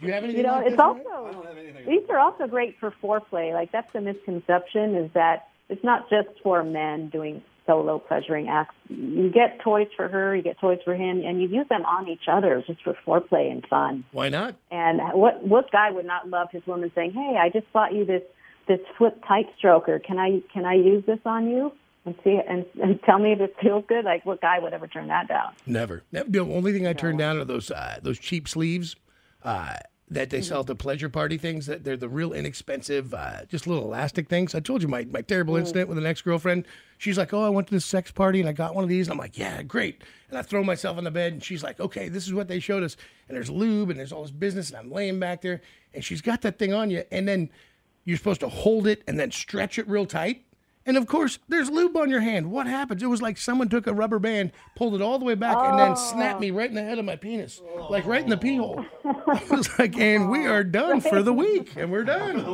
you have anything You know, like it's this, Ryan? also these are also great for foreplay. Like that's the misconception is that it's not just for men doing solo pleasuring acts. You get toys for her, you get toys for him, and you use them on each other just for foreplay and fun. Why not? And what what guy would not love his woman saying, "Hey, I just bought you this this flip tight stroker. Can I can I use this on you?" And see and, and tell me if it feels good. Like what guy would ever turn that down? Never. Never. The only thing I turn down are those uh, those cheap sleeves uh, that they sell at the pleasure party things. That they're the real inexpensive, uh, just little elastic things. I told you my, my terrible incident with an ex girlfriend. She's like, "Oh, I went to this sex party and I got one of these." And I'm like, "Yeah, great." And I throw myself on the bed and she's like, "Okay, this is what they showed us." And there's lube and there's all this business and I'm laying back there and she's got that thing on you and then you're supposed to hold it and then stretch it real tight. And of course, there's lube on your hand. What happens? It was like someone took a rubber band, pulled it all the way back, and then snapped me right in the head of my penis, like right in the pee hole. I was like, and we are done for the week, and we're done.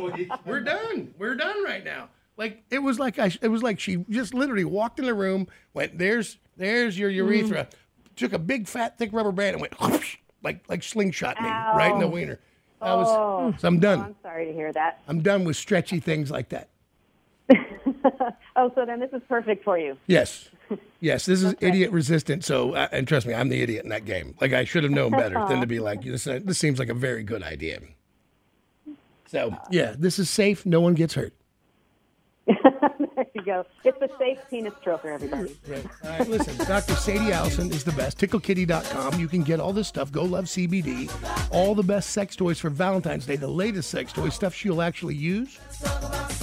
We're done. We're done right now. Like it was like I, it was like she just literally walked in the room, went there's there's your urethra, mm. took a big fat thick rubber band and went whoosh, like like slingshot me right in the Ow. wiener. I was Oh. so I'm done. Oh, I'm sorry to hear that. I'm done with stretchy things like that. Oh, so then this is perfect for you. Yes. Yes, this is idiot resistant. So, uh, and trust me, I'm the idiot in that game. Like, I should have known better than to be like, this, uh, this seems like a very good idea. So, uh. yeah, this is safe. No one gets hurt. There you go. It's a safe penis stroker, everybody. All right, listen, Dr. Sadie Allison is the best. TickleKitty.com. You can get all this stuff. Go Love CBD. All the best sex toys for Valentine's Day. The latest sex toy stuff she'll actually use.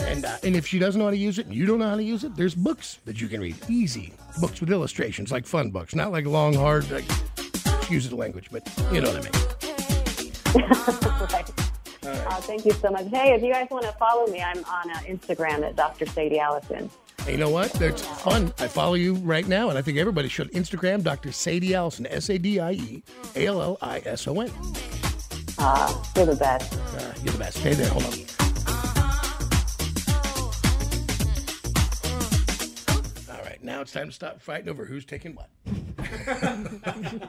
And, uh, and if she doesn't know how to use it and you don't know how to use it, there's books that you can read. Easy books with illustrations, like fun books, not like long, hard, like, excuse the language, but you know what I mean. right. Uh, thank you so much. Hey, if you guys want to follow me, I'm on uh, Instagram at Dr. Sadie Allison. And you know what? That's fun. I follow you right now, and I think everybody should. Instagram, Dr. Sadie Allison, S A D I E A L L I S O N. Uh, you're the best. Uh, you're the best. Stay there. Hold on. All right, now it's time to stop fighting over who's taking what.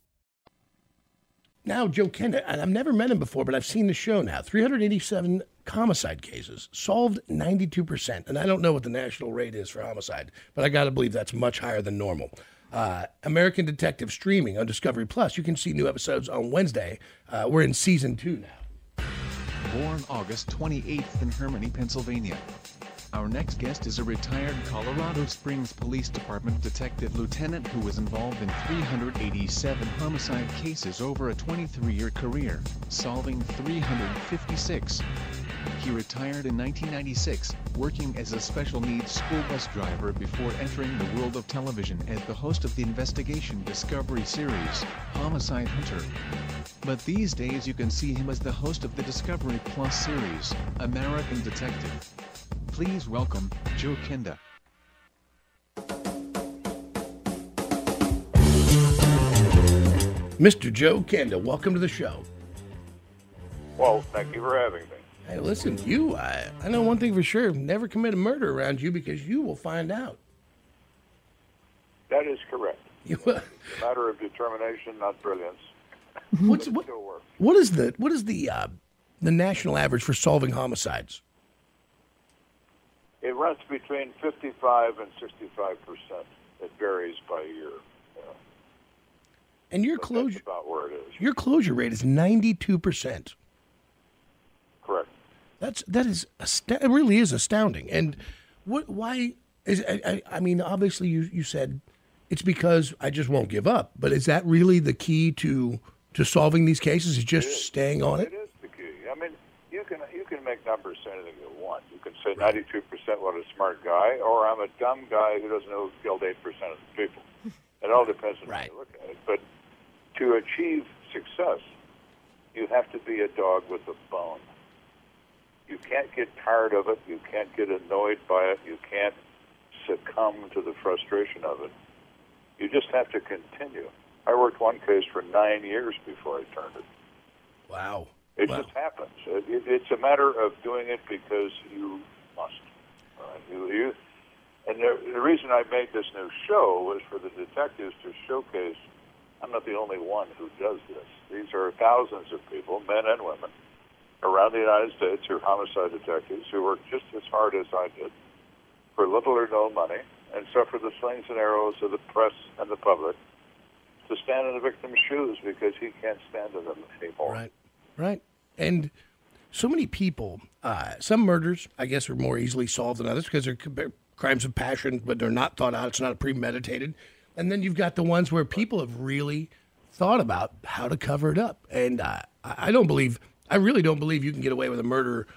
Now, Joe Kenda, and I've never met him before, but I've seen the show now. 387 homicide cases, solved 92%. And I don't know what the national rate is for homicide, but I got to believe that's much higher than normal. Uh, American Detective streaming on Discovery Plus. You can see new episodes on Wednesday. Uh, we're in season two now. Born August 28th in Herminie, Pennsylvania. Our next guest is a retired Colorado Springs Police Department detective lieutenant who was involved in 387 homicide cases over a 23-year career, solving 356. He retired in 1996, working as a special needs school bus driver before entering the world of television as the host of the investigation Discovery series, Homicide Hunter. But these days you can see him as the host of the Discovery Plus series, American Detective. Please welcome Joe Kenda. Mr. Joe Kenda, welcome to the show. Well, thank you for having me. Hey, listen, you, I, I know one thing for sure. Never commit a murder around you because you will find out. That is correct. You, it's a matter of determination, not brilliance. What's what? What is the what is the uh, the national average for solving homicides? It runs between 55 and 65 percent. It varies by year. And your But closure about where it is. your closure rate is ninety two percent. Correct. That's that is it really is astounding. And what why is I, I, I mean obviously you you said it's because I just won't give up. But is that really the key to to solving these cases? Is just staying on it? It is the key. I mean, you can you can make numbers say anything you want. You can say 92 percent what a smart guy, or I'm a dumb guy who doesn't know who killed eight percent of the people. It all depends on how you look at it. But to achieve success, you have to be a dog with a bone. You can't get tired of it. You can't get annoyed by it. You can't succumb to the frustration of it. You just have to continue. I worked one case for nine years before I turned it. Wow. It just happens. It, it, it's a matter of doing it because you must. Uh, you, you, and the, the reason I made this new show was for the detectives to showcase I'm not the only one who does this. These are thousands of people, men and women, around the United States who are homicide detectives who work just as hard as I did for little or no money and suffer the slings and arrows of the press and the public to stand in the victim's shoes because he can't stand in them anymore. Right. Right. And so many people, uh, some murders, I guess, are more easily solved than others because they're crimes of passion, but they're not thought out. It's not premeditated. And then you've got the ones where people have really thought about how to cover it up. And uh, I don't believe, I really don't believe you can get away with a murder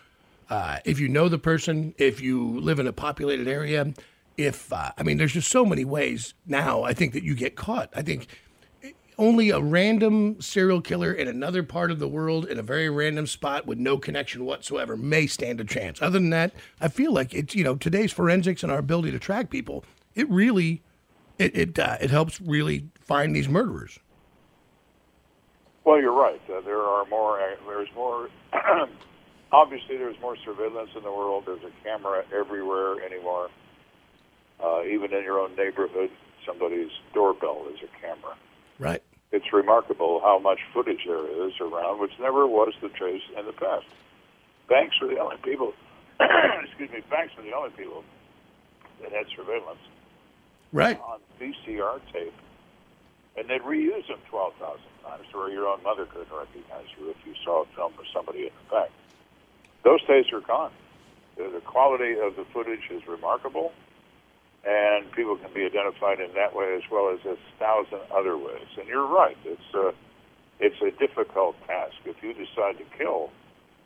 uh, if you know the person, if you live in a populated area. If, uh, I mean, there's just so many ways now, I think, that you get caught. I think only a random serial killer in another part of the world in a very random spot with no connection whatsoever may stand a chance. Other than that, I feel like it's, you know, today's forensics and our ability to track people, it really it it, uh, it helps really find these murderers. Well, you're right. Uh, there are more. Uh, there's more. obviously, there's more surveillance in the world. There's a camera everywhere anymore. Uh, even in your own neighborhood, somebody's doorbell is a camera. Right. It's remarkable how much footage there is around, which never was the case in the past. Banks were the only people. excuse me. Banks were the only people that had surveillance Right. on VCR tape, and they'd reuse them 12,000 times where your own mother couldn't recognize you if you saw a film of somebody in the back. Those days are gone. The, the quality of the footage is remarkable, and people can be identified in that way as well as a thousand other ways. And you're right. It's a, it's a difficult task. If you decide to kill,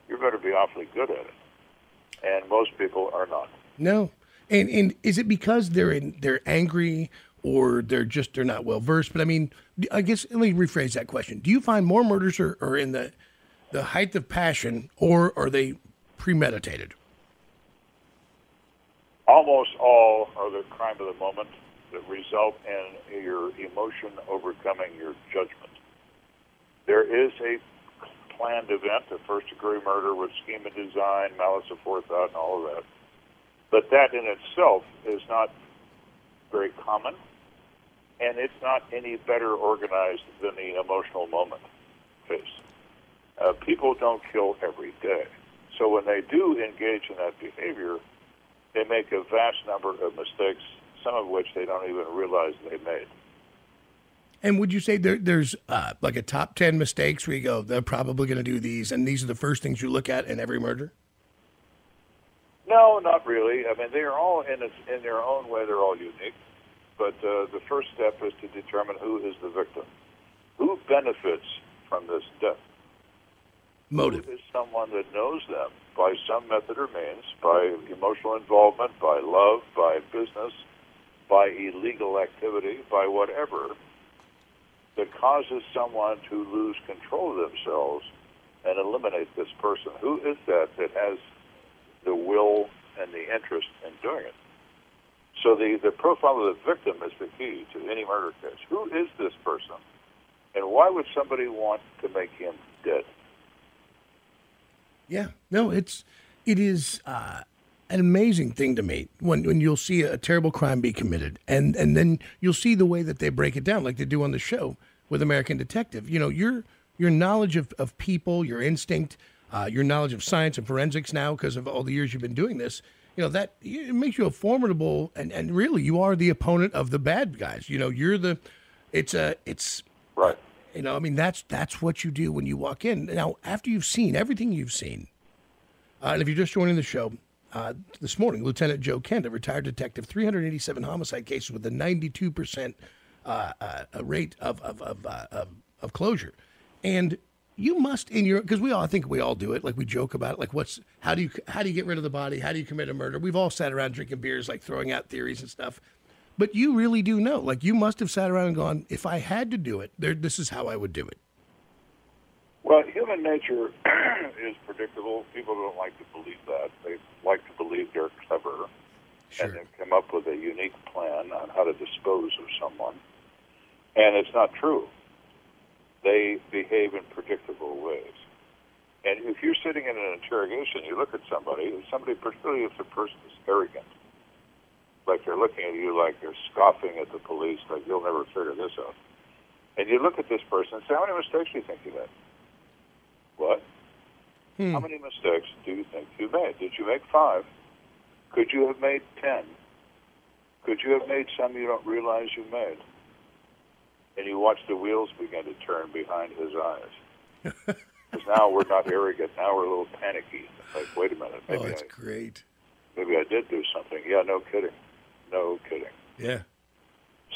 you're going to be awfully good at it. And most people are not. No. And and is it because they're in they're angry or they're just they're not well versed? But I mean, I guess let me rephrase that question. Do you find more murders are, are in the the height of passion or are they premeditated? Almost all are the crime of the moment that result in your emotion overcoming your judgment. There is a planned event, a first degree murder with scheme and design, malice aforethought, and all of that. But that in itself is not very common, and it's not any better organized than the emotional moment case. Uh, people don't kill every day. So when they do engage in that behavior, they make a vast number of mistakes, some of which they don't even realize they made. And would you say there, there's uh, like a top 10 mistakes where you go, they're probably going to do these, and these are the first things you look at in every murder? No, not really. I mean, they are all in its, in their own way. They're all unique. But uh, the first step is to determine who is the victim, who benefits from this death. Motive. Who is someone that knows them by some method or means, by emotional involvement, by love, by business, by illegal activity, by whatever, that causes someone to lose control of themselves and eliminate this person. Who is that that has the will and the interest in doing it? So the, the profile of the victim is the key to any murder case. Who is this person? And why would somebody want to make him dead? Yeah, no, it's it is uh, an amazing thing to me when when you'll see a terrible crime be committed, and and then you'll see the way that they break it down, like they do on the show with American Detective. You know, your your knowledge of, of people, your instinct, uh, your knowledge of science and forensics now because of all the years you've been doing this. You know that it makes you a formidable, and, and really you are the opponent of the bad guys. You know, you're the, it's a it's right. You know, I mean that's that's what you do when you walk in. Now, after you've seen everything you've seen, uh, and if you're just joining the show, uh, this morning, Lieutenant Joe Kenda, a retired detective, 387 homicide cases with a 92% uh, uh, rate of of of, uh, of of closure, and you must in your because we all I think we all do it. Like we joke about it. Like what's how do you how do you get rid of the body? How do you commit a murder? We've all sat around drinking beers like throwing out theories and stuff but you really do know like you must have sat around and gone if I had to do it there this is how I would do it Well, human nature is predictable. People don't like to believe that. They like to believe they're clever and they come up with a unique plan on how to dispose of someone. And it's not true. They behave in predictable ways. And if you're sitting in an interrogation, you look at somebody, and somebody, particularly if the person is arrogant, like they're looking at you like they're scoffing at the police, like you'll never figure this out. And you look at this person and say, How many mistakes do you think you made? What? Hmm. How many mistakes do you think you made? Did you make five? Could you have made ten? Could you have made some you don't realize you made? And you watch the wheels begin to turn behind his eyes. Because now we're not arrogant. Now we're a little panicky. Like, wait a minute. Oh, maybe oh it's I, great maybe I did do something. Yeah, no kidding. No kidding. yeah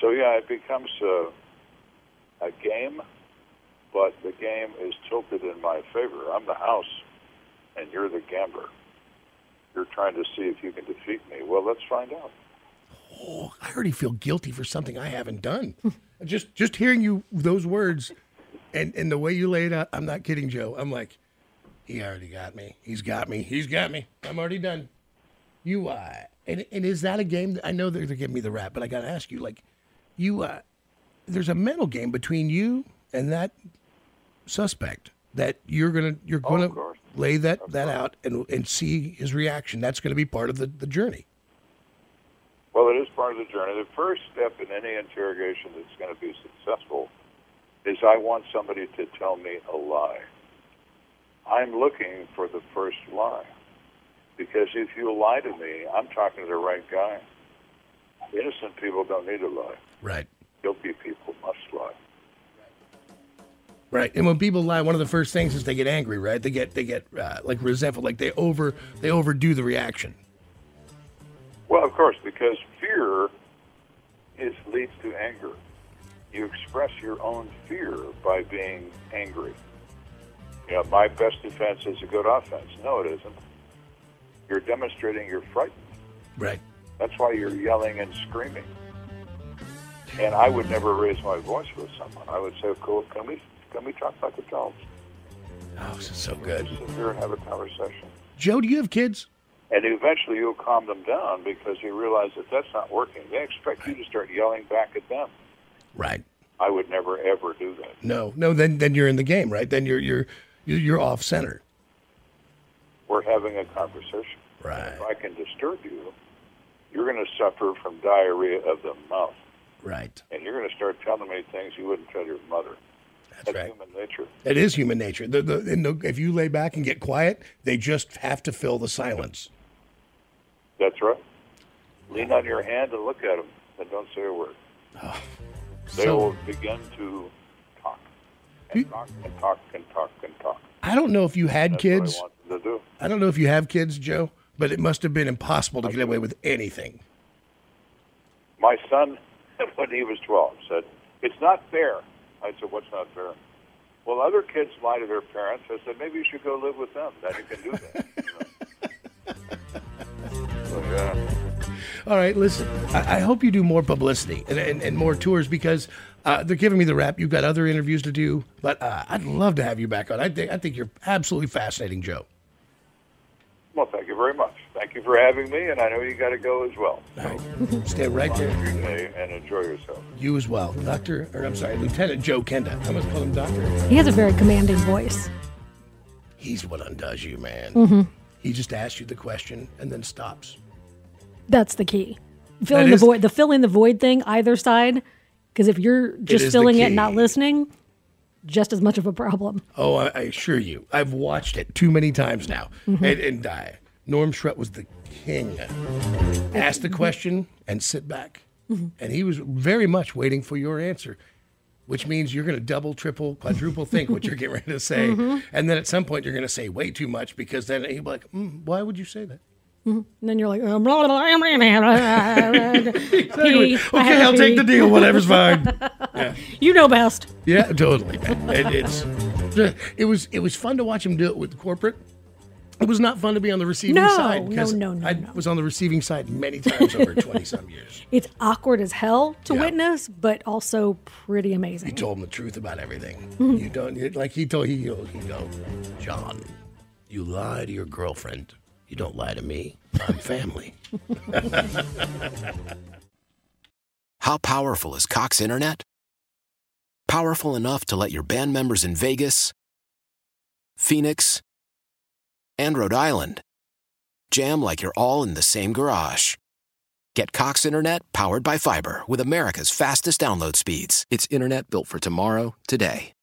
So yeah, it becomes a, a game, but the game is tilted in my favor. I'm the house, and you're the gambler. You're trying to see if you can defeat me. Well, let's find out. oh I already feel guilty for something I haven't done just just hearing you those words and and the way you lay it out I'm not kidding Joe I'm like he already got me he's got me he's got me I'm already done you uh and and is that a game that I know they're, they're giving me the rap but I got to ask you like you uh, there's a mental game between you and that suspect that you're gonna you're Oh, gonna lay that that out and and see his reaction. That's going to be part of the the journey. Well, it is part of the journey. The first step in any interrogation that's going to be successful is I want somebody to tell me a lie. I'm looking for the first lie. Because if you lie to me, I'm talking to the right guy. Innocent people don't need to lie. Right. Guilty people must lie. Right. And when people lie, one of the first things is they get angry. Right. They get they get uh, like resentful. Like they over they overdo the reaction. Well, of course, because fear is leads to anger. You express your own fear by being angry. You know, my best defense is a good offense. No, it isn't. You're demonstrating you're frightened. Right. That's why you're yelling and screaming. And I would never raise my voice with someone. I would say, "Cool, can we can we talk like adults? Oh, this is so good. Sit here and have a conversation." Joe, do you have kids? And eventually you'll calm them down because you realize that that's not working. They expect you to start yelling back at them. Right. I would never ever do that. No. No. Then then you're in the game. Right. Then you're you're you're off center. We're having a conversation. Right. If I can disturb you, you're going to suffer from diarrhea of the mouth, Right. and you're going to start telling me things you wouldn't tell your mother. That's, right. human nature. It is human nature. The, the, the, if you lay back and get quiet, they just have to fill the silence. That's right. Lean on your hand and look at them, and don't say a word. Ah. they Oh, so- will begin to talk and talk and talk and talk and talk. I don't know if you had That's kids. I want them to do. I don't know if you have kids, Joe, but it must have been impossible to get away with anything. My son, when he was 12, said, It's not fair. I said, What's not fair? Well, other kids lie to their parents. I said, Maybe you should go live with them. Then you can do that. so, yeah. All right, listen. I, I hope you do more publicity and, and, and more tours because uh, they're giving me the rap. You've got other interviews to do, but uh, I'd love to have you back on. I think I think you're absolutely fascinating, Joe. Well, thank you very much. Thank you for having me, and I know you got to go as well. Stay right there. Your day and enjoy yourself. You as well, Doctor, or I'm sorry, Lieutenant Joe Kenda. I must call him Doctor. He has a very commanding voice. He's what undoes you, man. Mhm. He just asks you the question and then stops. That's the key. Filling the void, the fill in the void thing, either side. Because if you're just is filling it and not listening, just as much of a problem. Oh, I, I assure you, I've watched it too many times now. Mhm. And, and Norm Shret was the king. Ask the question and sit back. Mhm. And he was very much waiting for your answer, which means you're going to double, triple, quadruple think what you're getting ready to say. Mhm. And then at some point, you're going to say way too much because then he'll be like, mm, why would you say that? And then you're like, um, blah, blah, blah. I Okay, I'll take the deal. Whatever's fine. Yeah. You know best. Yeah, totally. It, it's it was it was fun to watch him do it with corporate. It was not fun to be on the receiving No, side no, no, no, I was on the receiving side many times over twenty some years. It's awkward as hell to witness, but also pretty amazing. He told him the truth about everything. Mhm. You don't like he told he he go, John, you lie to your girlfriend. You don't lie to me. I'm family. How powerful is Cox Internet? Powerful enough to let your band members in Vegas, Phoenix, and Rhode Island jam like you're all in the same garage. Get Cox Internet powered by fiber with America's fastest download speeds. It's internet built for tomorrow, today.